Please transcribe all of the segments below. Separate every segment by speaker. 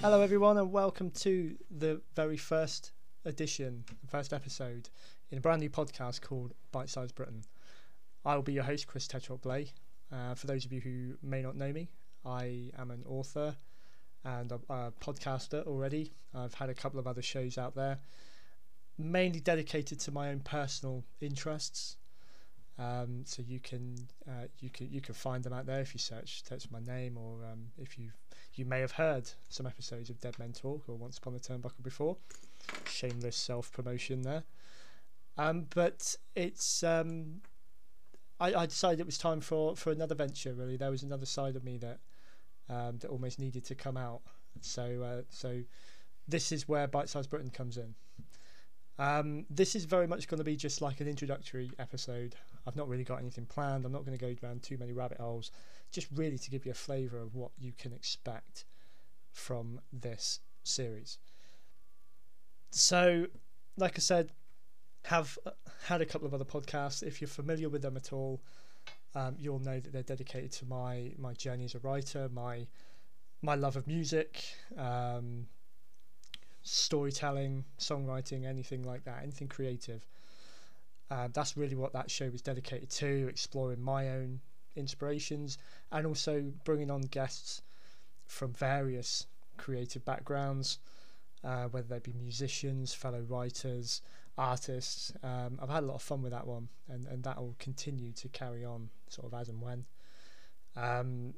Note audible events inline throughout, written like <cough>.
Speaker 1: Hello, everyone, and welcome to the very first edition, first episode in a brand new podcast called Bite Size Britain. I will be your host, Chris Tetreault-Blay. Uh, for those of you who may not know me, I am an author and a, a podcaster already. I've had a couple of other shows out there, mainly dedicated to my own personal interests. Um, so you can uh, you can you can find them out there if you search search my name or um, if you you may have heard some episodes of Dead Men Talk or Once Upon a Turnbuckle before. Shameless self promotion there. Um, but it's um, I, I decided it was time for, for another venture. Really, there was another side of me that um, that almost needed to come out. So uh, so this is where Bite Size Britain comes in. Um, this is very much going to be just like an introductory episode. I've not really got anything planned. I'm not going to go down too many rabbit holes. Just really to give you a flavour of what you can expect from this series. So, like I said, have uh, had a couple of other podcasts. If you're familiar with them at all, um, you'll know that they're dedicated to my my journey as a writer, my my love of music, um, storytelling, songwriting, anything like that, anything creative. Uh, that's really what that show was dedicated to, exploring my own inspirations and also bringing on guests from various creative backgrounds, uh, whether they be musicians, fellow writers, artists. Um, I've had a lot of fun with that one, and, and that will continue to carry on sort of as and when. Um,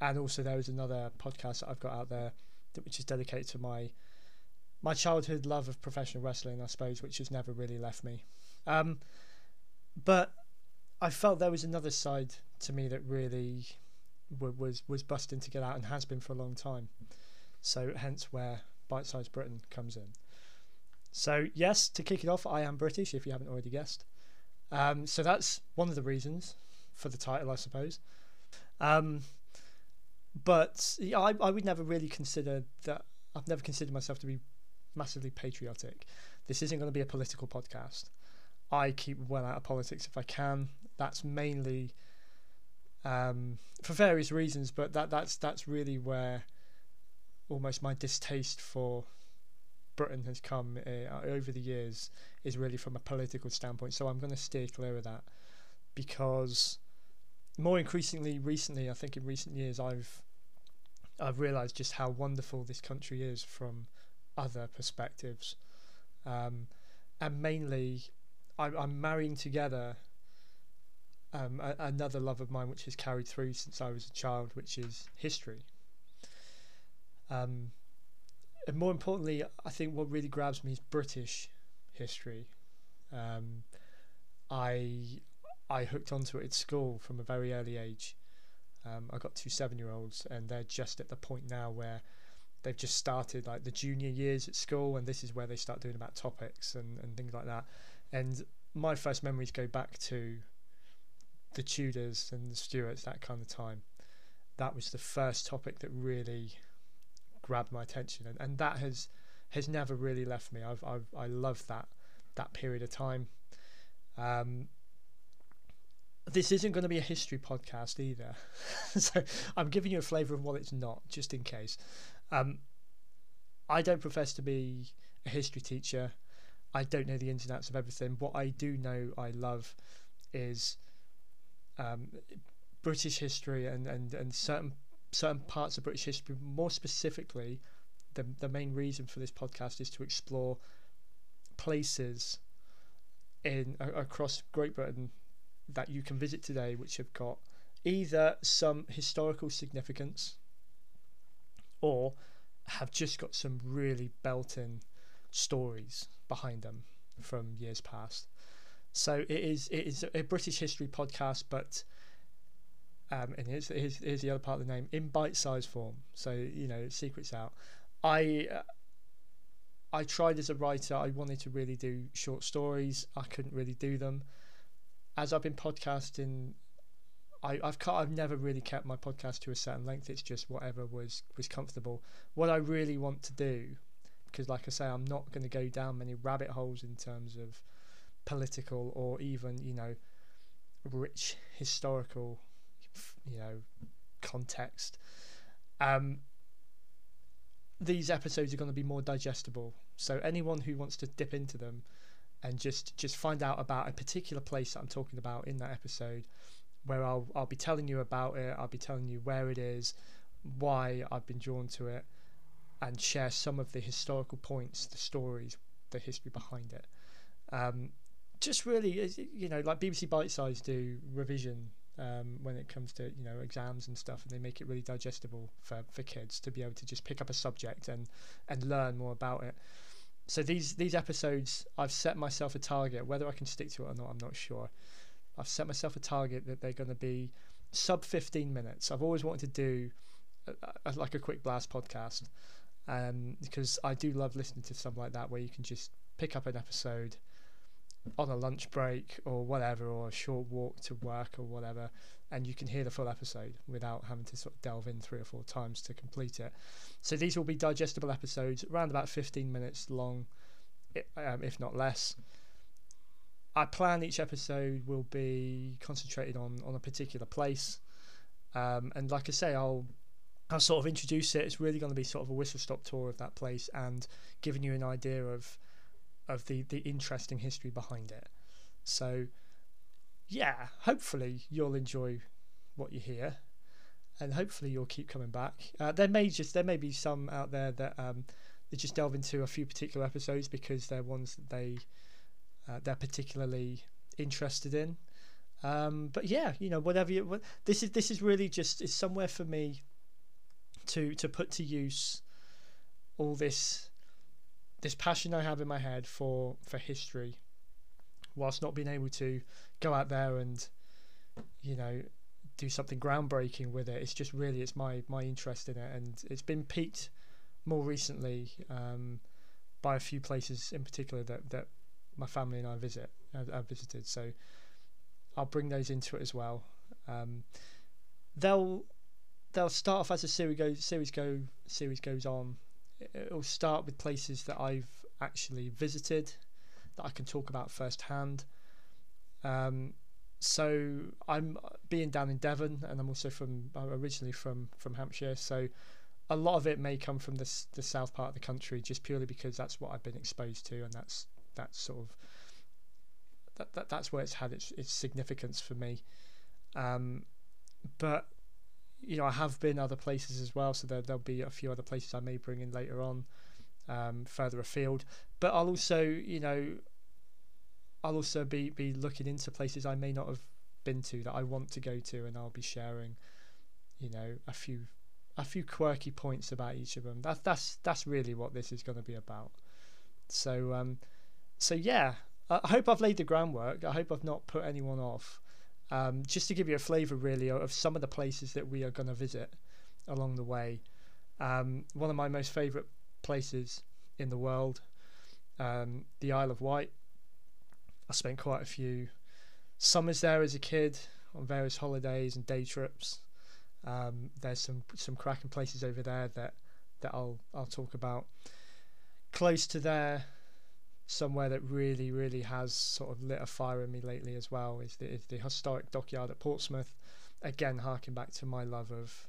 Speaker 1: and also, there is another podcast that I've got out there that, which is dedicated to my my childhood love of professional wrestling, I suppose, which has never really left me. Um, but I felt there was another side to me that really w- was was busting to get out and has been for a long time. So hence where Bite Size Britain comes in. So yes, to kick it off, I am British. If you haven't already guessed, um, so that's one of the reasons for the title, I suppose. Um, but yeah, I, I would never really consider that. I've never considered myself to be massively patriotic. This isn't going to be a political podcast. I keep well out of politics if I can. That's mainly um, for various reasons, but that that's that's really where almost my distaste for Britain has come uh, over the years is really from a political standpoint. So I'm going to steer clear of that because more increasingly recently, I think in recent years, I've I've realised just how wonderful this country is from other perspectives, um, and mainly I, I'm marrying together um, a, another love of mine, which has carried through since I was a child, which is history. Um, and more importantly, I think what really grabs me is British history. Um, I I hooked onto it at school from a very early age. Um, I got two seven-year-olds, and they're just at the point now where they've just started like the junior years at school, and this is where they start doing about topics and, and things like that. And my first memories go back to the Tudors and the Stuarts, that kind of time. That was the first topic that really grabbed my attention, and, and that has has never really left me. I've, I've I love that that period of time. Um, this isn't going to be a history podcast either, <laughs> so I'm giving you a flavour of what it's not, just in case. Um, I don't profess to be a history teacher. I don't know the ins and outs of everything. What I do know I love is um, British history and, and, and certain certain parts of British history. More specifically, the the main reason for this podcast is to explore places in uh, across Great Britain that you can visit today, which have got either some historical significance or have just got some really built-in stories behind them from years past. So it is it is a British history podcast, but um, and here's, here's here's the other part of the name in bite-sized form. So you know, secrets out. I uh, I tried as a writer. I wanted to really do short stories. I couldn't really do them. As I've been podcasting, I, I've cut, I've never really kept my podcast to a certain length. It's just whatever was was comfortable. What I really want to do, because like I say, I'm not going to go down many rabbit holes in terms of political or even you know rich historical you know context. Um, these episodes are going to be more digestible. So anyone who wants to dip into them and just just find out about a particular place that I'm talking about in that episode, where I'll I'll be telling you about it. I'll be telling you where it is, why I've been drawn to it, and share some of the historical points, the stories, the history behind it. Um, just really, you know, like BBC Bitesize do revision um, when it comes to you know exams and stuff, and they make it really digestible for, for kids to be able to just pick up a subject and and learn more about it. So these these episodes, I've set myself a target. Whether I can stick to it or not, I'm not sure. I've set myself a target that they're going to be sub 15 minutes. I've always wanted to do a, a, like a quick blast podcast um, because I do love listening to something like that where you can just pick up an episode on a lunch break or whatever, or a short walk to work or whatever, and you can hear the full episode without having to sort of delve in three or four times to complete it. So these will be digestible episodes, around about 15 minutes long, um, if not less. I plan each episode will be concentrated on on a particular place, um, and like I say, I'll I'll sort of introduce it. It's really going to be sort of a whistle stop tour of that place and giving you an idea of of the the interesting history behind it. So yeah, hopefully you'll enjoy what you hear, and hopefully you'll keep coming back. Uh, there may just there may be some out there that um, they just delve into a few particular episodes because they're ones that they uh, they're particularly interested in. Um, but yeah, you know, whatever you, what, this is this is really just is somewhere for me to to put to use all this this passion I have in my head for for history, whilst not being able to go out there and you know do something groundbreaking with it. It's just really it's my my interest in it, and it's been piqued more recently um, by a few places in particular that that my family and I visit have visited. So I'll bring those into it as well. Um, they'll they'll start off as a series goes series go series goes on it'll start with places that I've actually visited that I can talk about firsthand. Um, so I'm being down in Devon, and I'm also from I'm originally from from Hampshire. So a lot of it may come from the the south part of the country, just purely because that's what I've been exposed to, and that's that's sort of that, that that's where it's had its its significance for me. Um, but you know, I have been other places as well, so there, there'll be a few other places I may bring in later on, um, further afield. But I'll also, you know, I'll also be be looking into places I may not have been to that I want to go to, and I'll be sharing, you know, a few a few quirky points about each of them. That's that's that's really what this is going to be about. So um, so yeah, I hope I've laid the groundwork. I hope I've not put anyone off. Um, just to give you a flavour, really, of some of the places that we are going to visit along the way. Um, one of my most favourite places in the world, um, the Isle of Wight. I spent quite a few summers there as a kid on various holidays and day trips. Um, there's some some cracking places over there that that I'll I'll talk about. Close to there, somewhere that really, really has sort of lit a fire in me lately as well is the, is the historic dockyard at Portsmouth. Again, harking back to my love of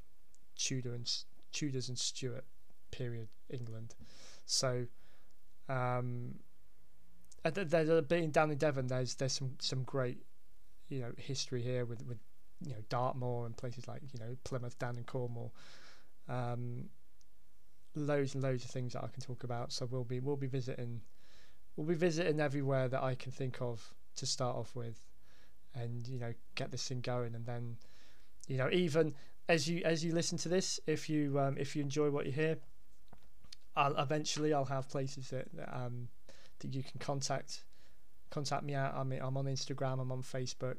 Speaker 1: Tudor and Tudors and Stuart period England. So, um, there's being down in Devon. There's there's some some great, you know, history here with with you know Dartmoor and places like you know Plymouth down in Cornwall. Um, loads and loads of things that I can talk about. So we'll be we'll be visiting we'll be visiting everywhere that I can think of to start off with, and you know get this thing going, and then you know even as you as you listen to this, if you um, if you enjoy what you hear, I'll eventually I'll have places that um, that you can contact contact me at. I'm I'm on Instagram. I'm on Facebook.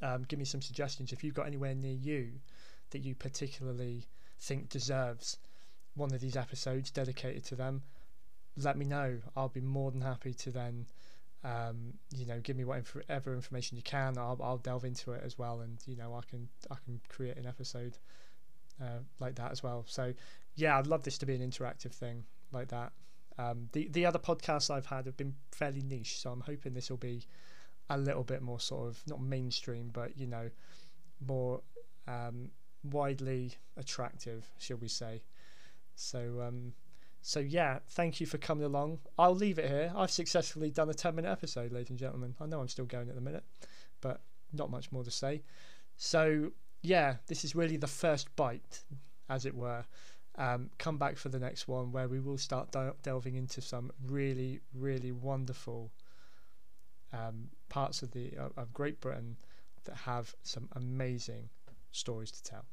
Speaker 1: Um, give me some suggestions if you've got anywhere near you that you particularly think deserves one of these episodes dedicated to them let me know. I'll be more than happy to then, um, you know, give me whatever information you can. I'll, I'll delve into it as well, and you know, I can I can create an episode uh, like that as well. So yeah, I'd love this to be an interactive thing like that. Um, the the other podcasts I've had have been fairly niche, so I'm hoping this will be a little bit more sort of not mainstream, but you know, more um, widely attractive, shall we say? So um, so yeah, thank you for coming along. I'll leave it here. I've successfully done a ten minute episode, ladies and gentlemen. I know I'm still going at the minute, but not much more to say. So yeah, this is really the first bite, as it were. Um, come back for the next one where we will start del- delving into some really, really wonderful um, parts of the of Great Britain that have some amazing stories to tell.